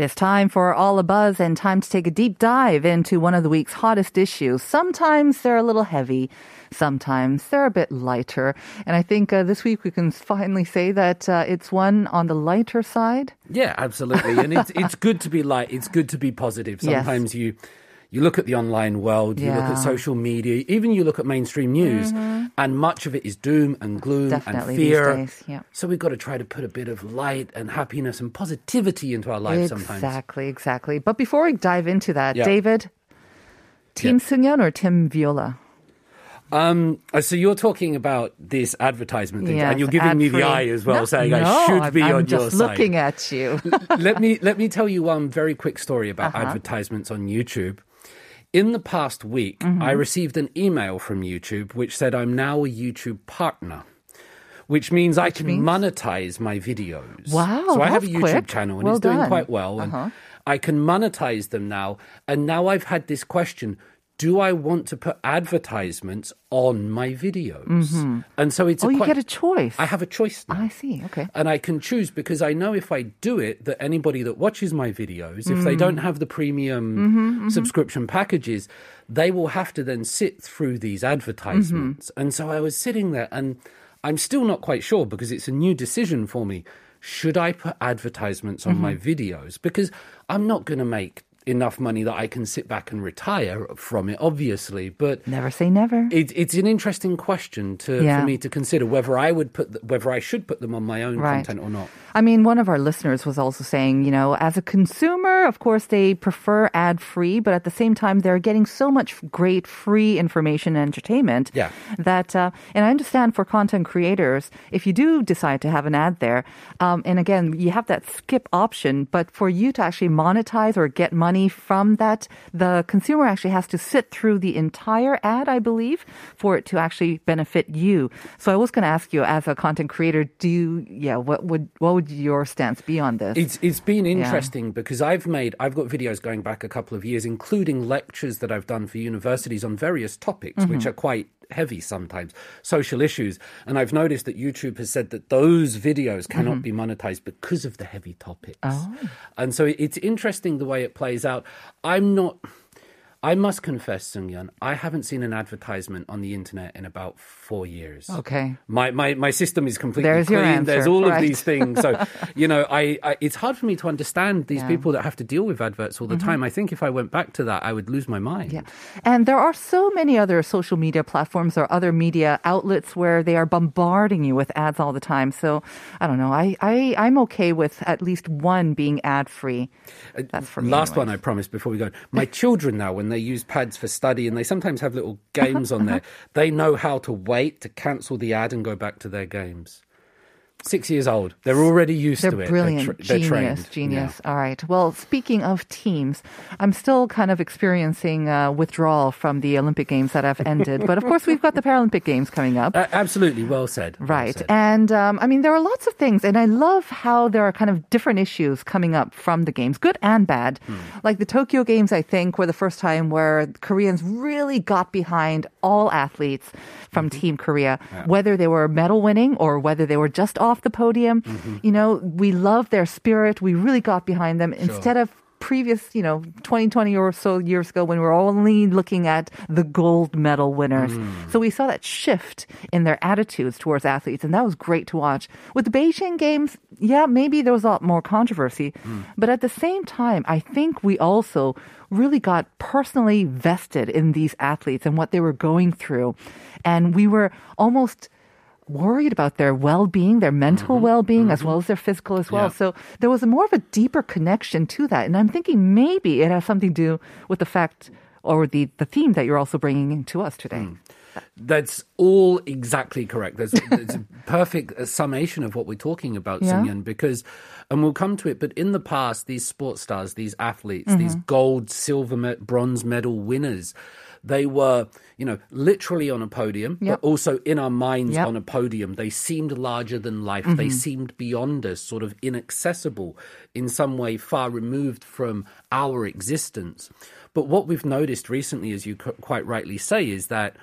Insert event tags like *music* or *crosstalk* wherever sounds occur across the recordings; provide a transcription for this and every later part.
It is time for All a Buzz and time to take a deep dive into one of the week's hottest issues. Sometimes they're a little heavy, sometimes they're a bit lighter. And I think uh, this week we can finally say that uh, it's one on the lighter side. Yeah, absolutely. And it's it's *laughs* good to be light. It's good to be positive. Yes. Sometimes you you look at the online world, you look at social media, even you look at mainstream news, and much of it is doom and gloom Definitely and fear. days, yeah. So we've got to try to put a bit of light and happiness and positivity into our lives sometimes. Exactly, exactly. But before we dive into that, Yeah. David, Team Sungyeon or Team Viola? Um, uh, so you're talking about this advertisement thing, Yes, and you're giving me the eye as well, No, saying I should be I'm, on I'm your just side. looking at you. let me let me tell you one very quick story about *laughs* Uh-huh. advertisements on YouTube. In the past week, Mm-hmm. I received an email from YouTube which said I'm now a YouTube partner. Which means I can means? monetize my videos. Wow, So I have a YouTube quick. channel and Well it's doing quite well. And Uh-huh. I can monetize them now. And now I've had this question do I want to put advertisements on my videos? Mm-hmm. And so it's oh, a you get a choice. I have a choice now I see. Okay. and I can choose because I know if I do it, that anybody that watches my videos, if they mm. don't have the premium mm-hmm, mm-hmm. subscription packages, they will have to then sit through these advertisements. And so I was sitting there, and I'm still not quite sure because it's a new decision for me. Should I put advertisements on my videos? Because I'm not going to make enough money that I can sit back and retire from it, obviously. But Never say never. it, it's an interesting question to, Yeah. for me to consider whether I would put th- whether I should put them on my own Right. content or not. I mean, one of our listeners was also saying, you know, as a consumer, of course, they prefer ad free, but at the same time, they're getting so much great free information and entertainment Yeah. that, uh, and I understand for content creators, if you do decide to have an ad there, um, and again, you have that skip option, but for you to actually monetize or get money from that, the consumer actually has to sit through the entire ad, I believe, for it to actually benefit you. So I was going to ask you, as a content creator, do you, yeah, what would what would your stance be on this? It's it's been interesting because I've made I've got videos going back a couple of years, including lectures that I've done for universities on various topics, which mm-hmm. are quite heavy sometimes, social issues. And I've noticed that YouTube has said that those videos cannot mm-hmm. be monetized because of the heavy topics. Oh. And so it's interesting the way it plays out. I'm not. I must confess, Sungyeon, I haven't seen an advertisement on the internet in about four years. okay. My, my my system is completely There's your clean. There's answer, all right. of these things. So *laughs* you know, I, I it's hard for me to understand these Yeah. people that have to deal with adverts all the mm-hmm. time. I think if I went back to that, I would lose my mind. Yeah. And there are so many other social media platforms or other media outlets where they are bombarding you with ads all the time. So I don't know. I, I, I'm okay with at least one being ad free. Uh, That's for me. Last one, I anyways. promise before we go. My children now, when they use pads for study, and they sometimes have little games on there, *laughs* they know how to wait to cancel the ad and go back to their games. Six years old, they're already used They're to it. brilliant. They're, tra- they're genius. trained. Genius. All right. Well, speaking of teams, I'm still kind of experiencing uh, withdrawal from the Olympic Games that have ended. but of course, we've got the Paralympic Games coming up. Uh, absolutely, well said. well Right. said. And um, I mean, there are lots of things. And I love how there are kind of different issues coming up from the games, good and bad. Hmm. Like the Tokyo Games, I think, were the first time where Koreans really got behind all athletes from Mm-hmm. Team Korea, whether they were medal winning or whether they were just off the podium. Mm-hmm. You know, we love their spirit. We really got behind them instead of previous, you know, 20, 20 or so years ago when we were only looking at the gold medal winners. So we saw that shift in their attitudes towards athletes, and that was great to watch. With the Beijing Games, yeah, maybe there was a lot more controversy, but at the same time, I think we also really got personally vested in these athletes and what they were going through. And we were almost worried about their well-being, their mental well-being, as well as their physical as well. Yeah. So there was a more of a deeper connection to that. And I'm thinking maybe it has something to do with the fact or the, the theme that you're also bringing in to us today. That's all exactly correct. That's, that's a *laughs* perfect uh, summation of what we're talking about, Yeah. Because, and we'll come to it, but in the past, these sports stars, these athletes, these Mm-hmm. gold, silver, bronze medal winners, they were, you know, literally on a podium, Yep. but also in our minds Yep. on a podium. They seemed larger than life. They mm-hmm. seemed beyond us, sort of inaccessible, in some way far removed from our existence. But what we've noticed recently, as you quite rightly say, is that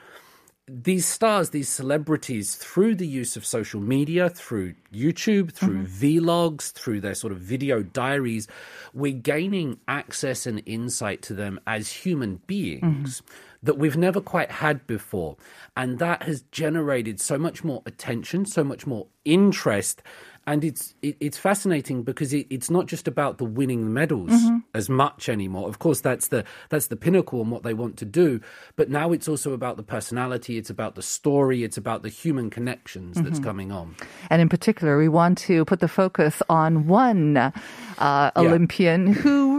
these stars, these celebrities, through the use of social media, through YouTube, through mm-hmm. vlogs, through their sort of video diaries, we're gaining access and insight to them as human beings mm-hmm. that we've never quite had before. And that has generated so much more attention, so much more interest. And it's it, it's fascinating because it, it's not just about the winning medals as much anymore. Of course, that's the that's the pinnacle and what they want to do. But now it's also about the personality. It's about the story. It's about the human connections that's coming on. And in particular, we want to put the focus on one uh, Olympian who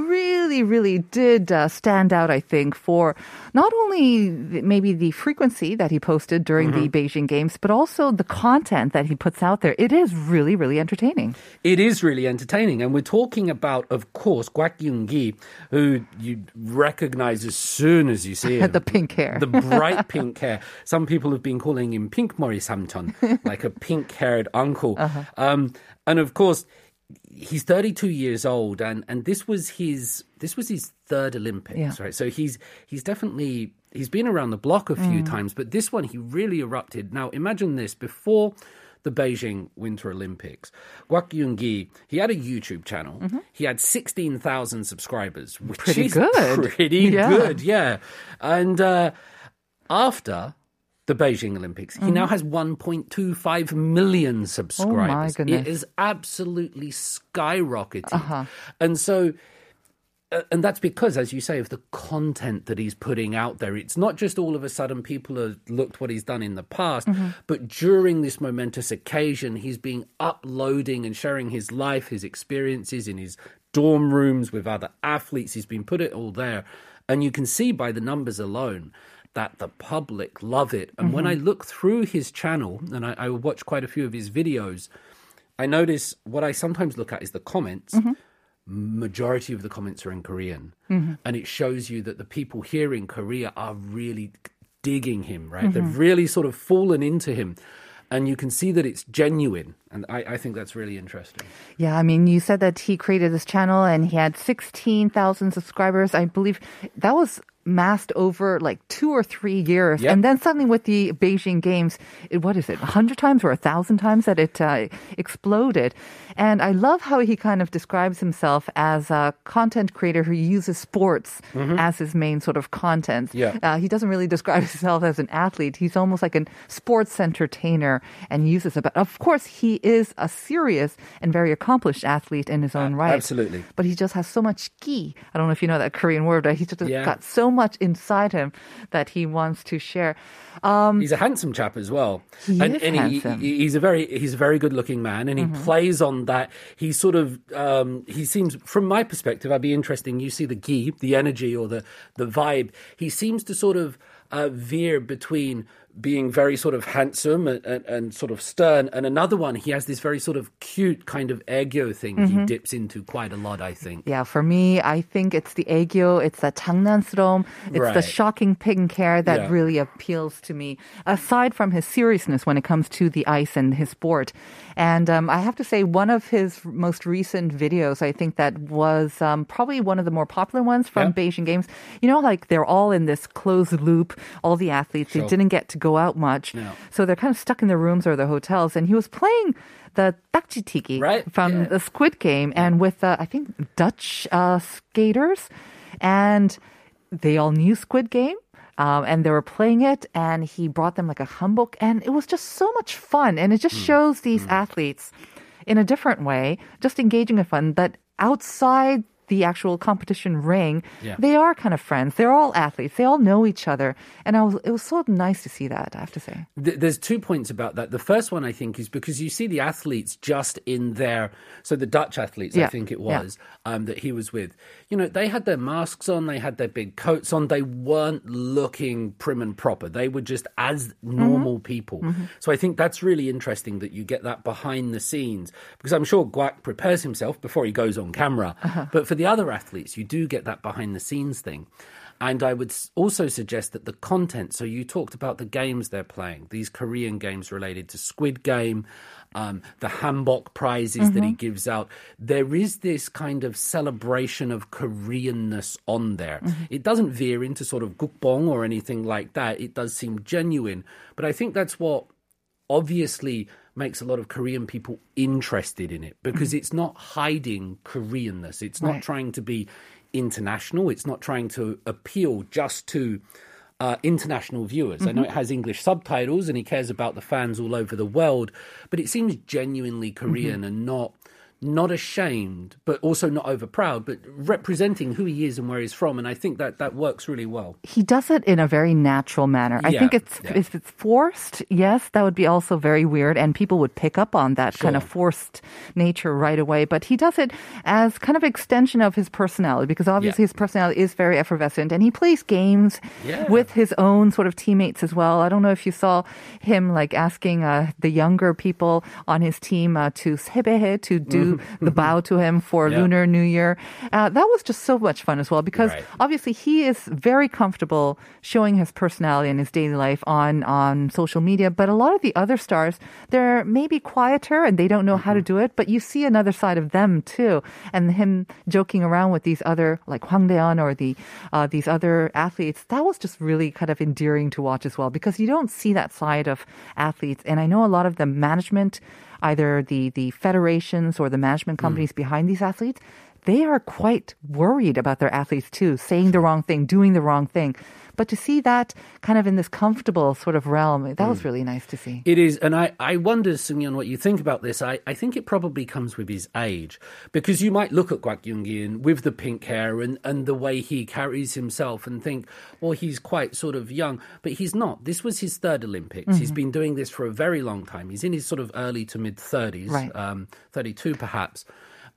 really, really did uh, stand out, I think, for not only maybe the frequency that he posted during the Beijing Games, but also the content that he puts out there. It is really, really entertaining. It is really entertaining. And we're talking about, of course, Kwak Yoon-gi, who you recognize as soon as you see *laughs* him. the pink hair. The bright *laughs* pink hair. Some people have been calling him Pink Mori Samton, *laughs* like a pink-haired uncle. Uh-huh. Um, and of course, he's 32 years old, and, and this was his this was his third Olympics, Yeah. right? So he's he's definitely he's been around the block a few times, but this one he really erupted. Now imagine this before the Beijing Winter Olympics. Kwak Yoon-gi, he had a YouTube channel. He had 16,000 subscribers, which Pretty is good. pretty Yeah. good, yeah. And uh, after the Beijing Olympics, he now has 1.25 million subscribers. Mm-hmm. Oh goodness. It is absolutely skyrocketing. And so uh, and that's because, as you say, of the content that he's putting out there. It's not just all of a sudden people have looked what he's done in the past, but during this momentous occasion, he's been uploading and sharing his life, his experiences in his dorm rooms with other athletes. He's been put it all there. And you can see by the numbers alone that the public love it. And when I mm-hmm. look through his channel, and I, I watch quite a few of his videos, I notice what I sometimes look at is the comments mm-hmm. majority of the comments are in Korean. Mm-hmm. And it shows you that the people here in Korea are really digging him, right? They've really sort of fallen into him. And you can see that it's genuine. And I, I think that's really interesting. Yeah, I mean, you said that he created this channel and he had 16,000 subscribers. I believe that was massed over like two or three years. Yep. And then suddenly with the Beijing Games, it, what is it, 100 times or a 1,000 times that it uh, exploded. And I love how he kind of describes himself as a content creator who uses sports as his main sort of content. Yeah. Uh, he doesn't really describe *laughs* himself as an athlete. He's almost like a sports entertainer and uses it. But of course, he is a serious and very accomplished athlete in his own right. absolutely. But he just has so much ki. I don't know if you know that Korean word, but he's just Yeah. got so much inside him that he wants to share. He's a handsome chap as well. He and is and handsome. He, he's a very he's a very good looking man and he plays on that. He sort of um, he seems from my perspective, I'd be interesting. You see the gi, the energy or the the vibe. He seems to sort of uh, veer between being very sort of handsome and, and, and, sort of stern. And another one, he has this very sort of cute kind of aegyo thing mm-hmm. he dips into quite a lot, I think. Yeah, for me, I think it's the aegyo, it's the 장난스러움, it's right. the shocking pink hair that yeah. really appeals to me, aside from his seriousness when it comes to the ice and his sport. And um, I have to say, one of his most recent videos, I think that was um, probably one of the more popular ones from yeah. Beijing Games. You know, like they're all in this closed loop, all the athletes. Sure. They didn't get to go out much, No. so they're kind of stuck in their rooms or their hotels. And he was playing the takjitiki Right, from yeah. the Squid Game and with uh, I think Dutch uh, skaters, and they all knew Squid Game. Um, and they were playing it, and he brought them like a hanbok, and it was just so much fun. And it just Hmm. shows these athletes in a different way, just engaging in fun, that outside the actual competition ring, Yeah. they are kind of friends. They're all athletes. They all know each other, and I was, it was so nice to see that. I have to say. There's two points about that. The first one, I think, is because you see the athletes just in their, so the Dutch athletes, I think it yeah. was, um, that he was with, you know, they had their masks on, they had their big coats on, they weren't looking prim and proper. They were just as normal mm-hmm. people. Mm-hmm. So I think that's really interesting that you get that behind the scenes, because I'm sure Kwak prepares himself before he goes on camera. Uh-huh. But for the other athletes, you do get that behind the scenes thing. And I would also suggest that the content, so you talked about the games they're playing, these Korean games related to Squid Game, um, the Hanbok prizes that he gives out. There is this kind of celebration of Koreanness on there. It doesn't veer into sort of gukbong or anything like that. It does seem genuine. But I think that's what obviously makes a lot of Korean people interested in it because it's not hiding Koreanness. It's not Right. trying to be international. It's not trying to appeal just to uh, international viewers. I know it has English subtitles and he cares about the fans all over the world, but it seems genuinely Korean and not not ashamed, but also not over proud, but representing who he is and where he's from. And I think that that works really well. he does it in a very natural manner. I think it's yeah. if it's forced, yes, that would be also very weird, and people would pick up on that kind of forced nature right away. But he does it as kind of extension of his personality because obviously Yeah. his personality is very effervescent, and he plays games Yeah. with his own sort of teammates as well. I don't know if you saw him like asking uh, the younger people on his team uh, to to do the bow to him for Yeah. Lunar New Year. Uh, that was just so much fun as well because Right. obviously he is very comfortable showing his personality and his daily life on on social media but a lot of the other stars they're maybe quieter and they don't know how to do it but you see another side of them too and him joking around with these other like Hwang Dae-heon or the uh, these other athletes that was just really kind of endearing to watch as well because you don't see that side of athletes and I know a lot of the management either the the federations or the management hmm. companies behind these athletes they are quite worried about their athletes too, saying the wrong thing, doing the wrong thing. But to see that kind of in this comfortable sort of realm, that was really nice to see. It is, and I, I wonder, Sungyeon, what you think about this. I, I think it probably comes with his age, because you might look at Kwak Yoon-gi with the pink hair and, and the way he carries himself and think, well, he's quite sort of young, but he's not. This was his third Olympics. He's been doing this for a very long time. He's in his sort of early to mid 30s, Right. um, 32 perhaps.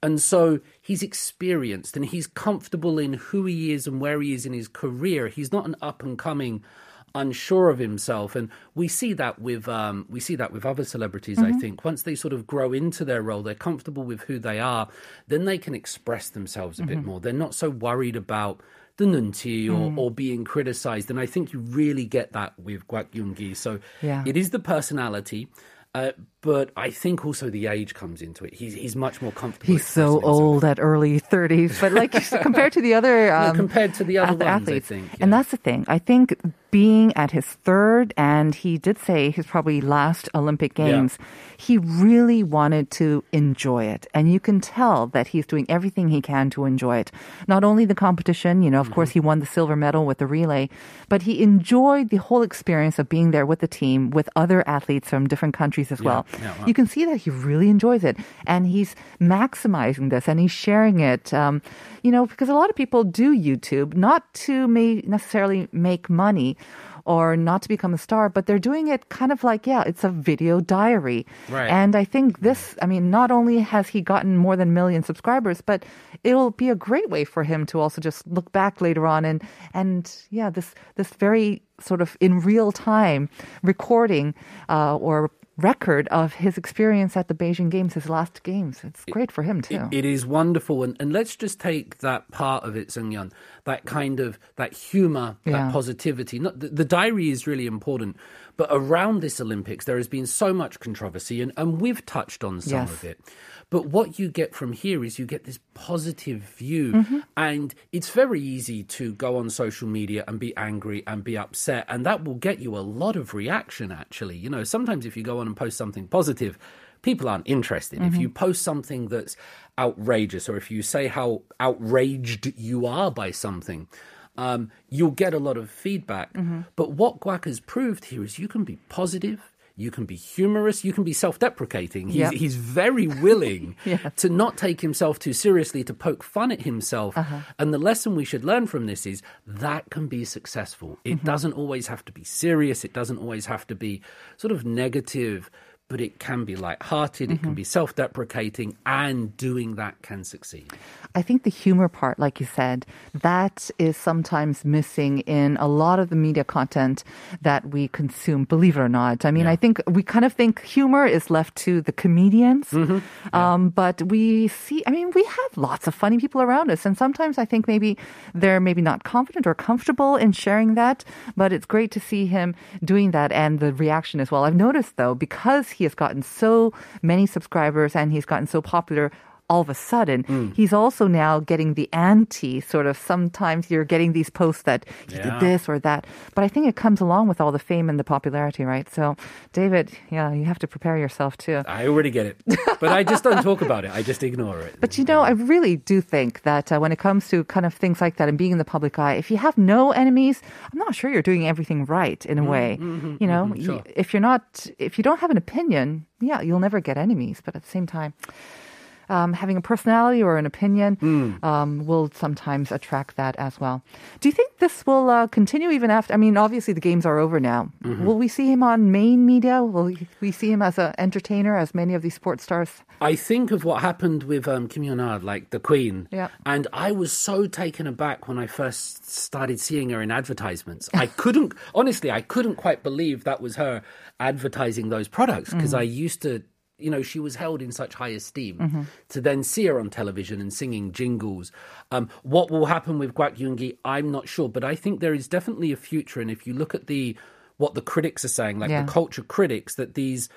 And so he's experienced and he's comfortable in who he is and where he is in his career. He's not an up and coming, unsure of himself. And we see that with um, we see that with other celebrities. I mm-hmm. think once they sort of grow into their role, they're comfortable with who they are. Then they can express themselves a bit mm-hmm. more. They're not so worried about the nunchi or, mm. or being criticized. And I think you really get that with Kwak Yoon-gi. So Yeah. it is the personality. Uh, but I think also the age comes into it. He's he's much more comfortable. He's so old at early 30s, but like *laughs* compared to the other um, compared to the other ath- ones, I athletes. think, And that's the thing. I think being at his third, and he did say his probably last Olympic Yeah. Games, he really wanted to enjoy it. And you can tell that he's doing everything he can to enjoy it. Not only the competition, you know, of Mm-hmm. course, he won the silver medal with the relay, but he enjoyed the whole experience of being there with the team, with other athletes from different countries as well. yeah, wow. You can see that he really enjoys it. And he's maximizing this and he's sharing it. Um, you know, because a lot of people do YouTube not to may necessarily make money or not to become a star, but they're doing it kind of like, yeah, it's a video diary. Right. And I think this, I mean, not only has he gotten more than a million subscribers, but it'll be a great way for him to also just look back later on and, and yeah, this, this very sort of in real time recording, uh, or record of his experience at the Beijing Games, his last games. It's great for him too. It, it is wonderful, and, and let's just take that part of it, Sungyeon, that kind of that humor, Yeah. that positivity. Not the, the diary is really important, but around this Olympics, there has been so much controversy, and, and we've touched on some Yes. of it. But what you get from here is you get this positive view, Mm-hmm. and it's very easy to go on social media and be angry and be upset, and that will get you a lot of reaction. Actually, you know, sometimes if you go on and post something positive, people aren't interested. If you post something that's outrageous, or if you say how outraged you are by something. Um, you'll get a lot of feedback. But what Kwak has proved here is you can be positive, You can be humorous. You can be self-deprecating. He's, Yep. he's very willing *laughs* to not take himself too seriously, to poke fun at himself. Uh-huh. And the lesson we should learn from this is that can be successful. It Mm-hmm. doesn't always have to be serious. It doesn't always have to be sort of negative, but it can be light-hearted. It Mm-hmm. can be self-deprecating, and doing that can succeed. I think the humor part, like you said, that is sometimes missing in a lot of the media content that we consume, believe it or not. I mean, I think we kind of think humor is left to the comedians. Um, but we see, I mean, we have lots of funny people around us. And sometimes I think maybe they're maybe not confident or comfortable in sharing that. But it's great to see him doing that and the reaction as well. I've noticed though, because he has gotten so many subscribers and he's gotten so popular all of a sudden, Mm. he's also now getting the anti sort of sometimes you're getting these posts that he Yeah. did this or that. But I think it comes along with all the fame and the popularity, right? So, David, yeah, you have to prepare yourself too. I already get it, but I just don't talk about it. I just ignore it. But you know, I really do think that uh, when it comes to kind of things like that and being in the public eye, if you have no enemies, I'm not sure you're doing everything right in a way. you know, mm-hmm, sure. if you're not, if you don't have an opinion, yeah, you'll never get enemies. But at the same time, um, having a personality or an opinion Hmm. um, will sometimes attract that as well. Do you think this will uh, continue even after? I mean, obviously the games are over now. Mm-hmm. Will we see him on main media? Will we see him as an entertainer, as many of these sports stars? I think of what happened with um, Kim like the Queen. Yeah. And I was so taken aback when I first started seeing her in advertisements. I *laughs* couldn't, honestly, I couldn't quite believe that was her advertising those products because I used to. You know, she was held in such high esteem. To then see her on television and singing jingles. Um, what will happen with Kwak Yoon-gi, I'm not sure, but I think there is definitely a future. And if you look at the what the critics are saying, like Yeah. the culture critics, that these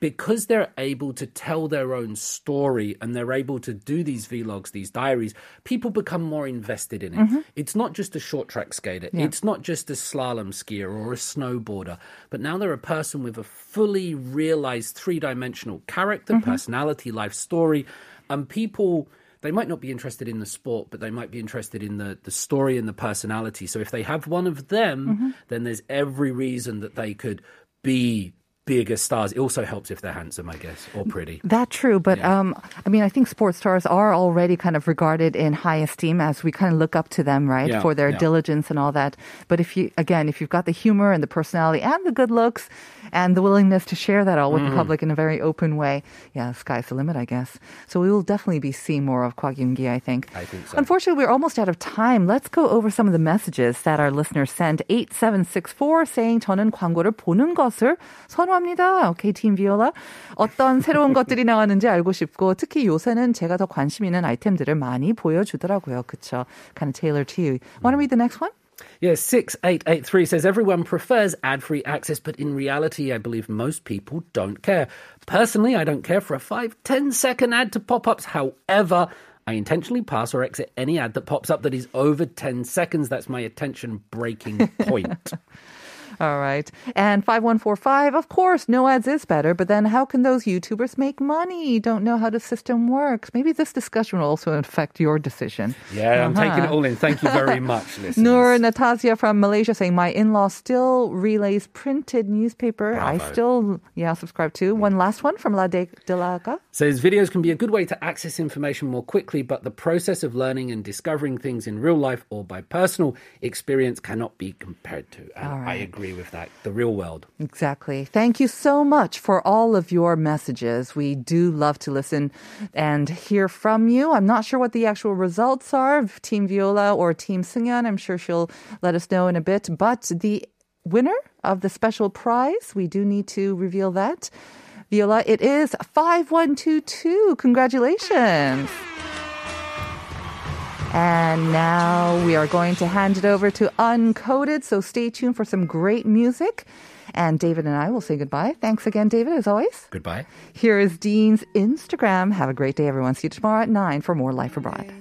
because they're able to tell their own story and they're able to do these vlogs, these diaries, people become more invested in it. Mm-hmm. It's not just a short track skater, it's not just a slalom skier or a snowboarder, but now they're a person with a fully realized three dimensional character, mm-hmm. personality, life story, and people. They might not be interested in the sport, but they might be interested in the, the story and the personality. So if they have one of them, mm-hmm. then there's every reason that they could be bigger stars. It also helps if they're handsome, I guess, or pretty. That true, but um, I mean, I think sports stars are already kind of regarded in high esteem as we kind of look up to them, right, Yeah, for their yeah. diligence and all that. But if you, again, if you've got the humor and the personality and the good looks and the willingness to share that all with Mm. the public in a very open way, yeah, sky's the limit, I guess. So we will definitely be seeing more of Kwak Yoon-gi, I think. I think so. Unfortunately, we're almost out of time. Let's go over some of the messages that our listeners sent. 8764 saying 저는 광고를 보는 것을 선호 합니다. Okay, Team Viola. 어떤 새로운 것들이 나왔는지 알고 싶고 특히 요새는 제가 더 관심 있는 아이템들을 많이 보여주더라고요. 그쵸? Kind of tailored to you. Want to read the next one? Yeah, 6883 says everyone prefers ad free access, but in reality, I believe most people don't care. Personally, I don't care for a 5 10 second ad to pop ups. However, I intentionally pass or exit any ad that pops up that is over 10 seconds. That's my attention breaking point. *laughs* All right. And 5145, of course, no ads is better, but then how can those YouTubers make money? Don't know how the system works. Maybe this discussion will also affect your decision. Yeah, I'm taking it Uh-huh. all in. Thank you very *laughs* much, listeners. Noor Natasha from Malaysia saying, My in law still relays printed newspaper. I still, yeah, subscribe to. One last one from La De- Delaga. Says videos can be a good way to access information more quickly, but the process of learning and discovering things in real life or by personal experience cannot be compared to. And All I right. Agree with that. The real world. Exactly. Thank you so much for all of your messages. We do love to listen and hear from you. I'm not sure what the actual results are of Team Viola or Team Sungyeon. I'm sure she'll let us know in a bit. But the winner of the special prize, we do need to reveal that. Viola, it is 5122. Congratulations. And now we are going to hand it over to Uncoded. So stay tuned for some great music. And David and I will say goodbye. Thanks again, David, as always. Goodbye. Here is Dean's Instagram. Have a great day, everyone. See you tomorrow at 9 for more Life Abroad.